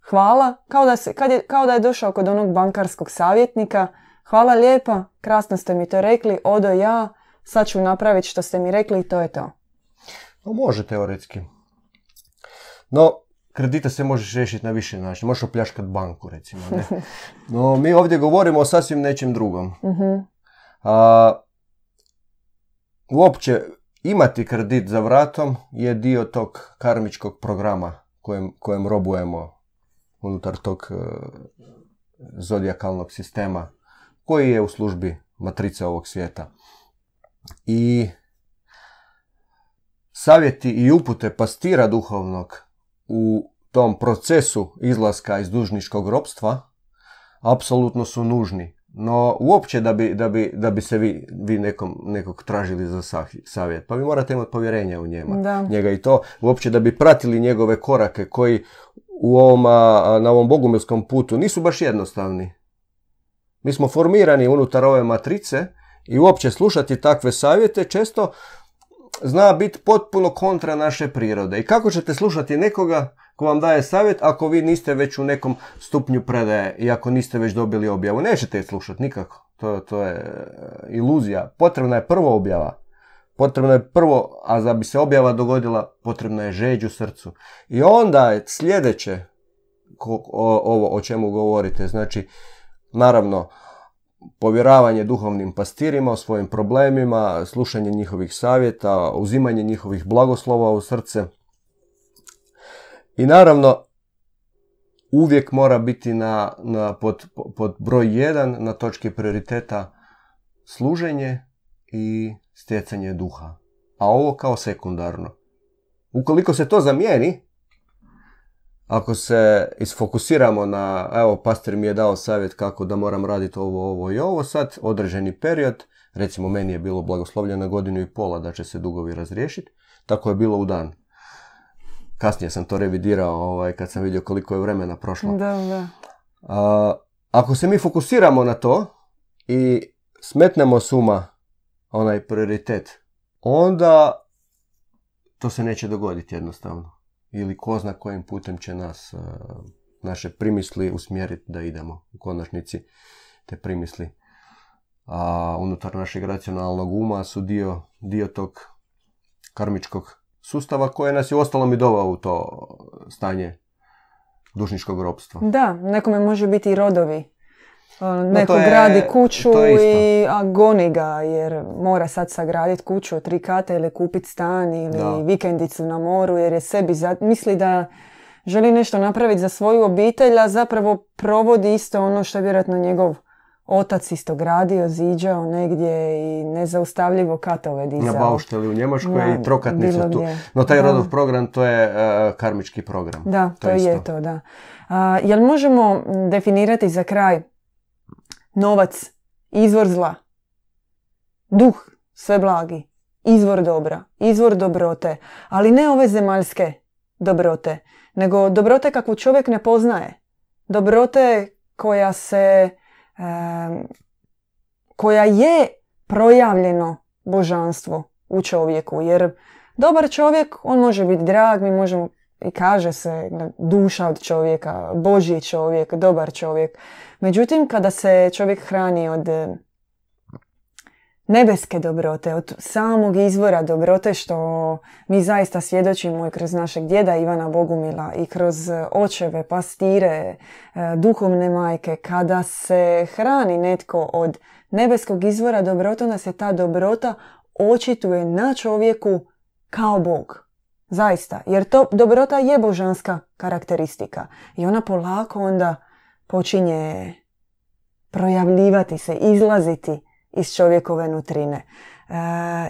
hvala, kao da, se, kad je, kao da je došao kod onog bankarskog savjetnika, hvala lijepa, krasno ste mi to rekli, odo ja, sad ću napraviti što ste mi rekli i to je to. No, može teoretski. No, kredite se možeš riješiti na više načina. Možeš opljaškati banku, recimo. Ne? No, mi ovdje govorimo o sasvim nečem drugom. uh A, uopće imati kredit za vratom je dio tog karmičkog programa kojem, kojem robujemo unutar tog uh, zodijakalnog sistema koji je u službi matrice ovog svijeta. I savjeti i upute pastira duhovnog u tom procesu izlaska iz dužničkog ropstva apsolutno su nužni. No, uopće da bi, da bi, da bi se vi, vi nekom, nekog tražili za savjet, pa vi morate imati povjerenje u njema, Da. njega i to, uopće da bi pratili njegove korake koji u ovom, na ovom bogumilskom putu nisu baš jednostavni. Mi smo formirani unutar ove matrice i uopće slušati takve savjete često zna biti potpuno kontra naše prirode. I kako ćete slušati nekoga ko vam daje savjet ako vi niste već u nekom stupnju predaje i ako niste već dobili objavu? Nećete je slušati nikako. To, to je e, iluzija. Potrebna je prvo objava. Potrebno je prvo, a da bi se objava dogodila, potrebna je žeđ u srcu. I onda je sljedeće o- ovo o čemu govorite. Znači, naravno, povjeravanje duhovnim pastirima o svojim problemima, slušanje njihovih savjeta, uzimanje njihovih blagoslova u srce. I naravno, uvijek mora biti na, na, pod, pod broj 1 na točki prioriteta služenje i stjecanje duha. A ovo kao sekundarno. Ukoliko se to zamijeni, ako se isfokusiramo na, evo, pastor mi je dao savjet kako da moram raditi ovo, ovo i ovo, sad određeni period, recimo meni je bilo blagoslovljeno godinu i pola da će se dugovi razriješiti, tako je bilo u dan. Kasnije sam to revidirao ovaj, kad sam vidio koliko je vremena prošlo. Da, da. A, ako se mi fokusiramo na to i smetnemo suma onaj prioritet, onda to se neće dogoditi jednostavno. Ili ko zna kojim putem će nas, a, naše primisli usmjeriti da idemo. U konačnici te primisli a, unutar našeg racionalnog uma su dio, dio tog karmičkog sustava koje nas je ostalom i dovao u to stanje dužničkog ropstva. Da, nekome može biti i rodovi. Ono, Neko to je- gradi kuću to je i a goni ga jer mora sad sagraditi kuću od tri kata ili kupiti stan ili Da. vikendicu na moru jer je sebi za... misli da želi nešto napraviti za svoju obitelj, a zapravo provodi isto ono što je vjerojatno njegov otac isto gradio, ziđao negdje i nezaustavljivo katove dizao. Na baušteli u Njemačkoj Da, i trokatnica bilo tu. No taj Da. rodov program to je e, karmički program. Da, to, je je isto. to, da. A, jel možemo definirati za kraj novac, izvor zla, duh, sve blagi, izvor dobra, izvor dobrote, ali ne ove zemaljske dobrote, nego dobrote kakvu čovjek ne poznaje. Dobrote koja se, koja je projavljeno božanstvo u čovjeku, jer dobar čovjek, on može biti drag, mi možemo i kaže se duša od čovjeka, božji čovjek, dobar čovjek. Međutim, kada se čovjek hrani od e, nebeske dobrote, od samog izvora dobrote što mi zaista svjedočimo i kroz našeg djeda Ivana Bogumila i kroz e, očeve, pastire, e, duhovne majke, kada se hrani netko od nebeskog izvora dobrote, onda se ta dobrota očituje na čovjeku kao Bog. Zaista, jer to dobrota je božanska karakteristika i ona polako onda počinje projavljivati se, izlaziti iz čovjekove nutrine. E,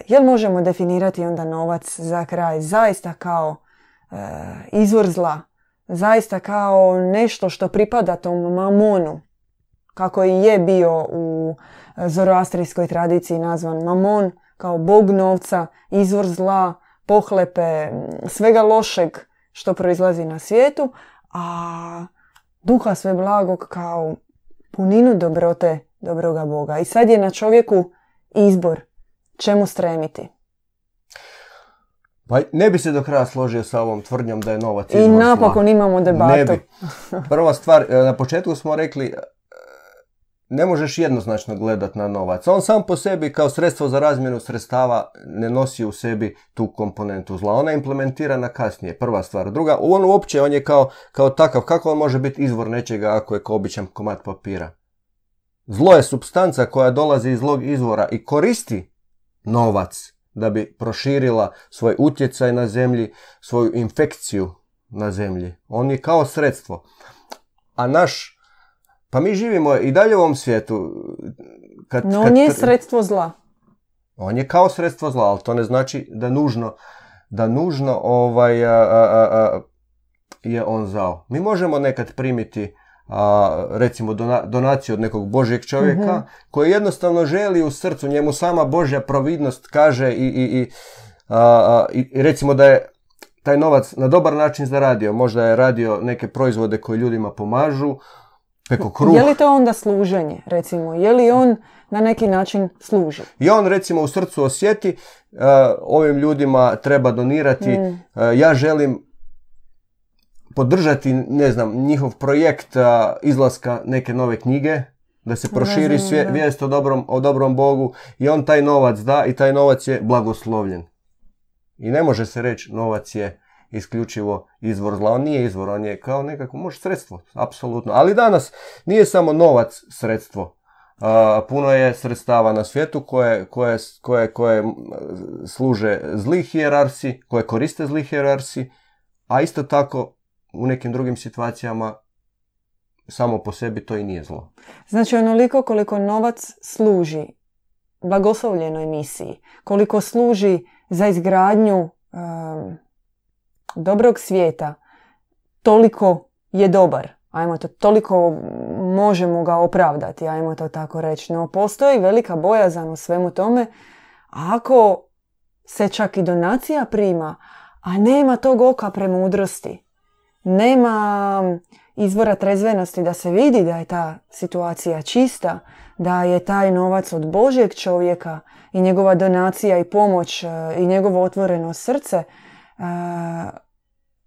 jel možemo definirati onda novac za kraj zaista kao e, izvor zla, zaista kao nešto što pripada tom mamonu, kako i je bio u zoroastrijskoj tradiciji nazvan mamon, kao bog novca, izvor zla, pohlepe, svega lošeg što proizlazi na svijetu, a duha sve blagog kao puninu dobrote dobroga Boga. I sad je na čovjeku izbor čemu stremiti. Pa ne bi se do kraja složio sa ovom tvrdnjom da je novac I izvor zla. napokon imamo debatu. Ne bi. Prva stvar, e, na početku smo rekli ne možeš jednoznačno gledat na novac. On sam po sebi kao sredstvo za razmjenu sredstava ne nosi u sebi tu komponentu zla. Ona je implementirana kasnije, prva stvar. Druga, on uopće, on je kao, kao takav, kako on može biti izvor nečega ako je kao običan komad papira? Zlo je substanca koja dolazi iz zlog izvora i koristi novac da bi proširila svoj utjecaj na zemlji, svoju infekciju na zemlji. On je kao sredstvo. A naš, pa mi živimo i dalje u ovom svijetu. Kad, no on je sredstvo zla. On je kao sredstvo zla, ali to ne znači da nužno, da nužno ovaj, je on zao. Mi možemo nekad primiti a, recimo donaciju od nekog božjeg čovjeka mm koji jednostavno želi u srcu, njemu sama božja providnost kaže i, i, i, i recimo da je taj novac na dobar način zaradio. Možda je radio neke proizvode koji ljudima pomažu, preko kruh. Je li to onda služenje, recimo? Je li on na neki način služi? I on recimo u srcu osjeti, ovim ljudima treba donirati, mm. ja želim podržati, ne znam, njihov projekt izlaska neke nove knjige, da se proširi svije, vijest o dobrom, o dobrom Bogu i on taj novac da i taj novac je blagoslovljen. I ne može se reći novac je isključivo izvor zla. On nije izvor, on je kao nekako, može sredstvo, apsolutno. Ali danas nije samo novac sredstvo. puno je sredstava na svijetu koje, koje, koje, koje služe zli hijerarsi, koje koriste zli hijerarsi, a isto tako u nekim drugim situacijama samo po sebi to i nije zlo. Znači onoliko koliko novac služi blagoslovljenoj misiji, koliko služi za izgradnju dobrog svijeta, toliko je dobar. Ajmo to, toliko možemo ga opravdati, ajmo to tako reći. No, postoji velika bojazan u svemu tome. Ako se čak i donacija prima, a nema tog oka premudrosti, nema izvora trezvenosti da se vidi da je ta situacija čista, da je taj novac od Božjeg čovjeka i njegova donacija i pomoć e, i njegovo otvoreno srce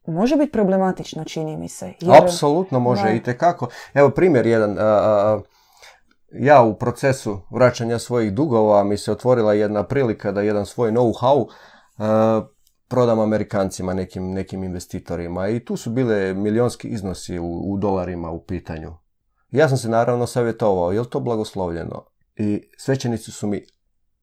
može biti problematično, čini mi se. Apsolutno može i tekako. Evo primjer jedan. Ja u procesu vraćanja svojih dugova mi se otvorila jedna prilika da jedan svoj know-how prodam Amerikancima, nekim, nekim investitorima i tu su bile milionski iznosi u, u dolarima u pitanju. Ja sam se naravno savjetovao, je li to blagoslovljeno? I svećenici su mi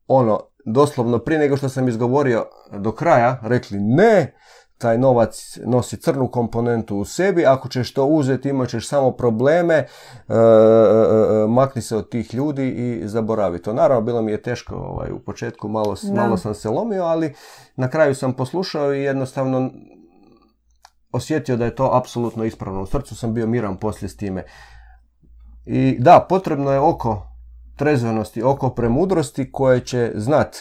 ono, doslovno prije nego što sam izgovorio do kraja, rekli ne, taj novac nosi crnu komponentu u sebi, ako ćeš to uzeti imat ćeš samo probleme, e, e, e, makni se od tih ljudi i zaboravi to. Naravno, bilo mi je teško ovaj, u početku, malo, malo sam se lomio, ali na kraju sam poslušao i jednostavno osjetio da je to apsolutno ispravno. U srcu sam bio miran poslije s time. I da, potrebno je oko trezvenosti, oko premudrosti koje će znat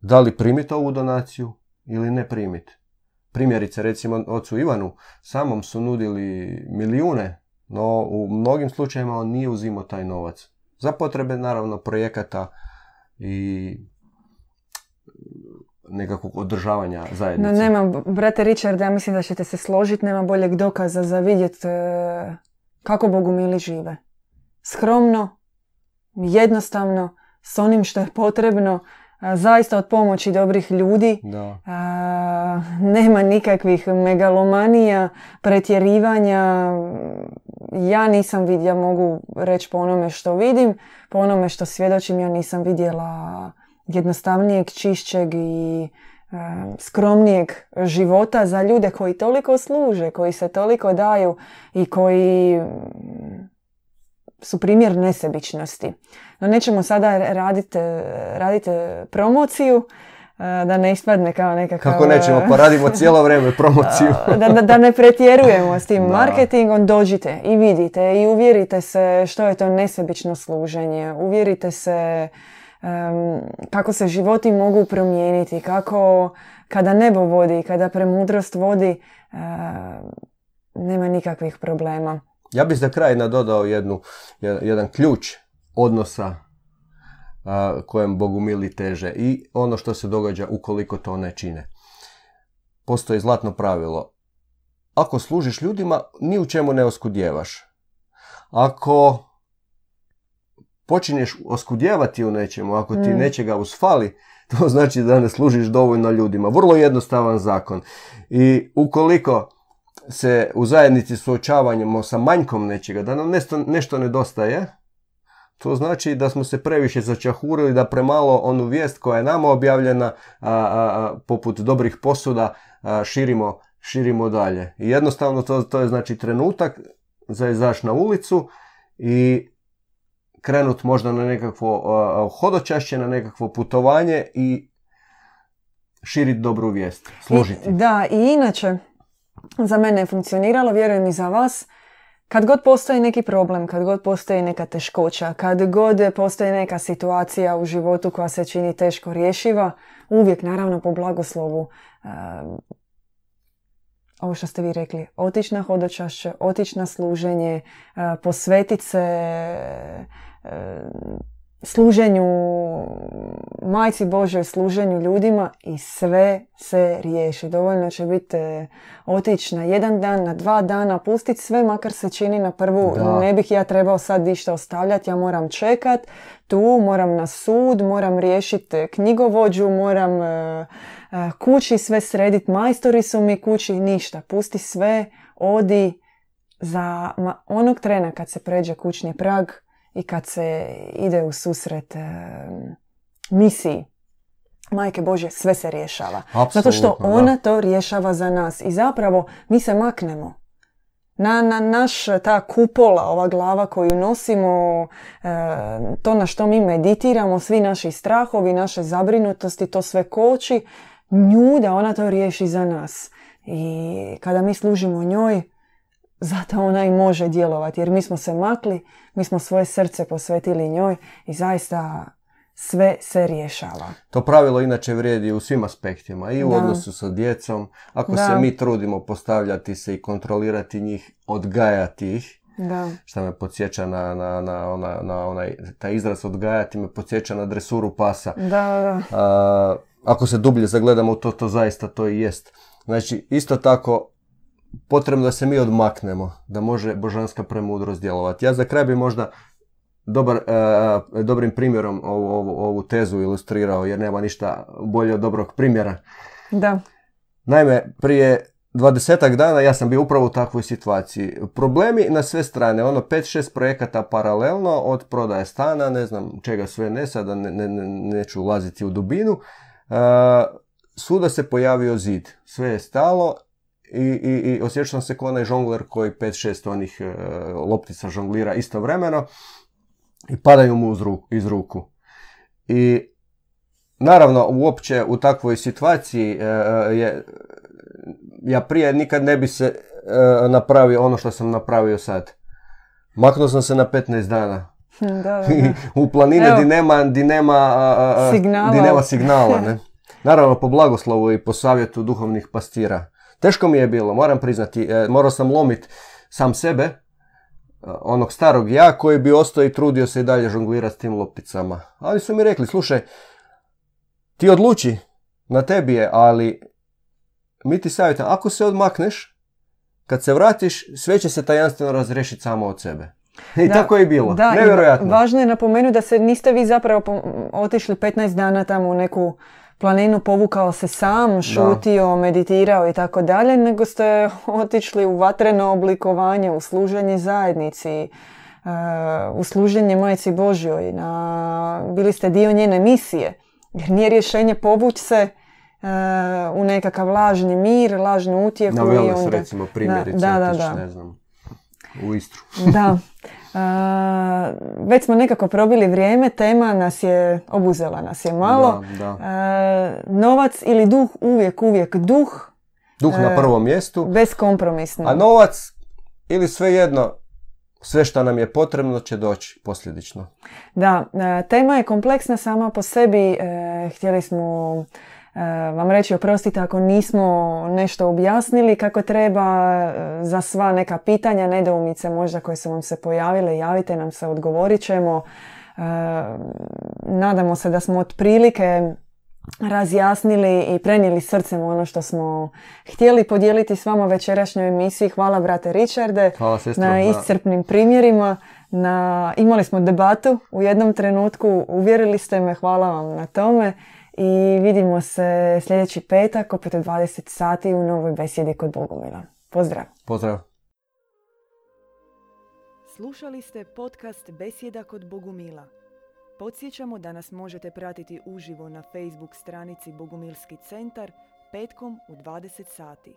da li primiti ovu donaciju ili ne primiti. Primjerice, recimo, ocu Ivanu samom su nudili milijune, no u mnogim slučajevima on nije uzimao taj novac. Za potrebe, naravno, projekata i nekakvog održavanja zajednice. No, nema, brate Richard, ja mislim da ćete se složiti, nema boljeg dokaza za vidjeti e, kako bogumili žive. Skromno, jednostavno, s onim što je potrebno, zaista od pomoći dobrih ljudi. Da. nema nikakvih megalomanija, pretjerivanja. Ja nisam vidjela, mogu reći po onome što vidim, po onome što svjedočim, ja nisam vidjela jednostavnijeg, čišćeg i skromnijeg života za ljude koji toliko služe, koji se toliko daju i koji su primjer nesebičnosti. No nećemo sada raditi radit promociju, e, da ne ispadne kao nekakav... Kako nećemo, pa radimo cijelo vrijeme promociju. da, da, da, ne pretjerujemo s tim marketingom, dođite i vidite i uvjerite se što je to nesebično služenje. Uvjerite se kako se životi mogu promijeniti, kako kada nebo vodi, kada premudrost vodi, uh, nema nikakvih problema. Ja bih za kraj nadodao jednu, jedan ključ odnosa a, kojem mili teže i ono što se događa ukoliko to ne čine. Postoji zlatno pravilo. Ako služiš ljudima, ni u čemu ne oskudjevaš. Ako počinješ oskudjevati u nečemu, ako ti mm. nečega usfali, to znači da ne služiš dovoljno ljudima. Vrlo jednostavan zakon. I ukoliko se u zajednici suočavamo sa manjkom nečega, da nam nešto, nešto nedostaje, to znači da smo se previše začahurili, da premalo onu vijest koja je nama objavljena, poput dobrih posuda, širimo, širimo dalje. I jednostavno to, to je znači trenutak za izaći na ulicu i krenut možda na nekakvo hodočašće, na nekakvo putovanje i širiti dobru vijest, služiti. da, i inače, za mene je funkcioniralo, vjerujem i za vas, kad god postoji neki problem, kad god postoji neka teškoća, kad god postoji neka situacija u životu koja se čini teško rješiva, uvijek naravno po blagoslovu ovo što ste vi rekli, otići na hodočašće, otići na služenje, posvetiti se služenju majci Božoj, služenju ljudima i sve se riješi. Dovoljno će biti e, otići na jedan dan, na dva dana, pustiti sve, makar se čini na prvu. Ne bih ja trebao sad ništa ostavljati, ja moram čekat tu, moram na sud, moram riješiti knjigovođu, moram e, e, kući sve srediti, majstori su mi kući, ništa. Pusti sve, odi za onog trena kad se pređe kućni prag, i kad se ide u susret e, misiji Majke Bože, sve se rješava. Zato što ona to rješava za nas. I zapravo mi se maknemo. Na, na naš ta kupola, ova glava koju nosimo, e, to na što mi meditiramo, svi naši strahovi, naše zabrinutosti, to sve koči, nju da ona to riješi za nas. I kada mi služimo njoj, zato ona i može djelovati. Jer mi smo se makli, mi smo svoje srce posvetili njoj i zaista sve se rješava. To pravilo inače vrijedi u svim aspektima. I u odnosu sa djecom. Ako se mi trudimo postavljati se i kontrolirati njih, odgajati ih. Da. Što me podsjeća na, na, na, ona, na onaj, taj izraz odgajati me podsjeća na dresuru pasa. Da, da. A, ako se dublje zagledamo to, to zaista to i jest. Znači, isto tako, potrebno da se mi odmaknemo, da može božanska premudrost djelovati. Ja za kraj bi možda dobar, e, dobrim primjerom ovu, ovu, ovu tezu ilustrirao, jer nema ništa bolje od dobrog primjera. Da. Naime, prije dvadesetak dana ja sam bio upravo u takvoj situaciji. Problemi na sve strane, ono 5-6 projekata paralelno, od prodaje stana, ne znam čega sve ne, sada ne, ne, neću ulaziti u dubinu. Uh, svuda se pojavio zid. Sve je stalo i, i, i osjećam se kao onaj žongler koji 5-6 onih e, loptica žonglira istovremeno i padaju mu iz ruku. I naravno uopće u takvoj situaciji e, e, je, ja prije nikad ne bi se napravio ono što sam napravio sad. Maknuo sam se na 15 dana. Da, da, u planine di nema, di nema, signala. Di nema signala ne? Naravno po blagoslovu i po savjetu duhovnih pastira. Teško mi je bilo, moram priznati, e, morao sam lomiti sam sebe, e, onog starog ja koji bi ostao i trudio se i dalje žonglirati s tim lopticama. Ali su mi rekli, slušaj, ti odluči, na tebi je, ali mi ti savjetam, ako se odmakneš, kad se vratiš, sve će se tajanstveno razrešiti samo od sebe. I tako je bilo. Da, Nevjerojatno. Važno je napomenuti da se niste vi zapravo otišli 15 dana tamo u neku planinu povukao se sam, šutio, meditirao i tako dalje, nego ste otišli u vatreno oblikovanje, u služenje zajednici, e, u služenje Majci Božjoj, na, bili ste dio njene misije. Jer nije rješenje povući se e, u nekakav lažni mir, lažnu utjehu. Na i onda... recimo primjerice, da, da, da. ne znam, u Istru. da. već smo nekako probili vrijeme, tema nas je, obuzela nas je malo. Da, novac ili duh, uvijek, uvijek duh. Duh na prvom mjestu. Beskompromisno. A novac ili svejedno, sve što nam je potrebno će doći posljedično. Da, tema je kompleksna sama po sebi. E, htjeli smo E, vam reći oprostite ako nismo nešto objasnili kako treba e, za sva neka pitanja, nedoumice možda koje su vam se pojavile, javite nam se, odgovorit ćemo. E, nadamo se da smo otprilike razjasnili i prenijeli srcem ono što smo htjeli podijeliti s vama večerašnjoj emisiji. Hvala brate Richarde Hvala, na iscrpnim primjerima. Na, imali smo debatu u jednom trenutku, uvjerili ste me, hvala vam na tome i vidimo se sljedeći petak opet u 20 sati u novoj besjedi kod Bogomila. Pozdrav! Pozdrav! Slušali ste podcast Besjeda kod Bogumila. Podsjećamo da nas možete pratiti uživo na Facebook stranici Bogumilski centar petkom u 20 sati.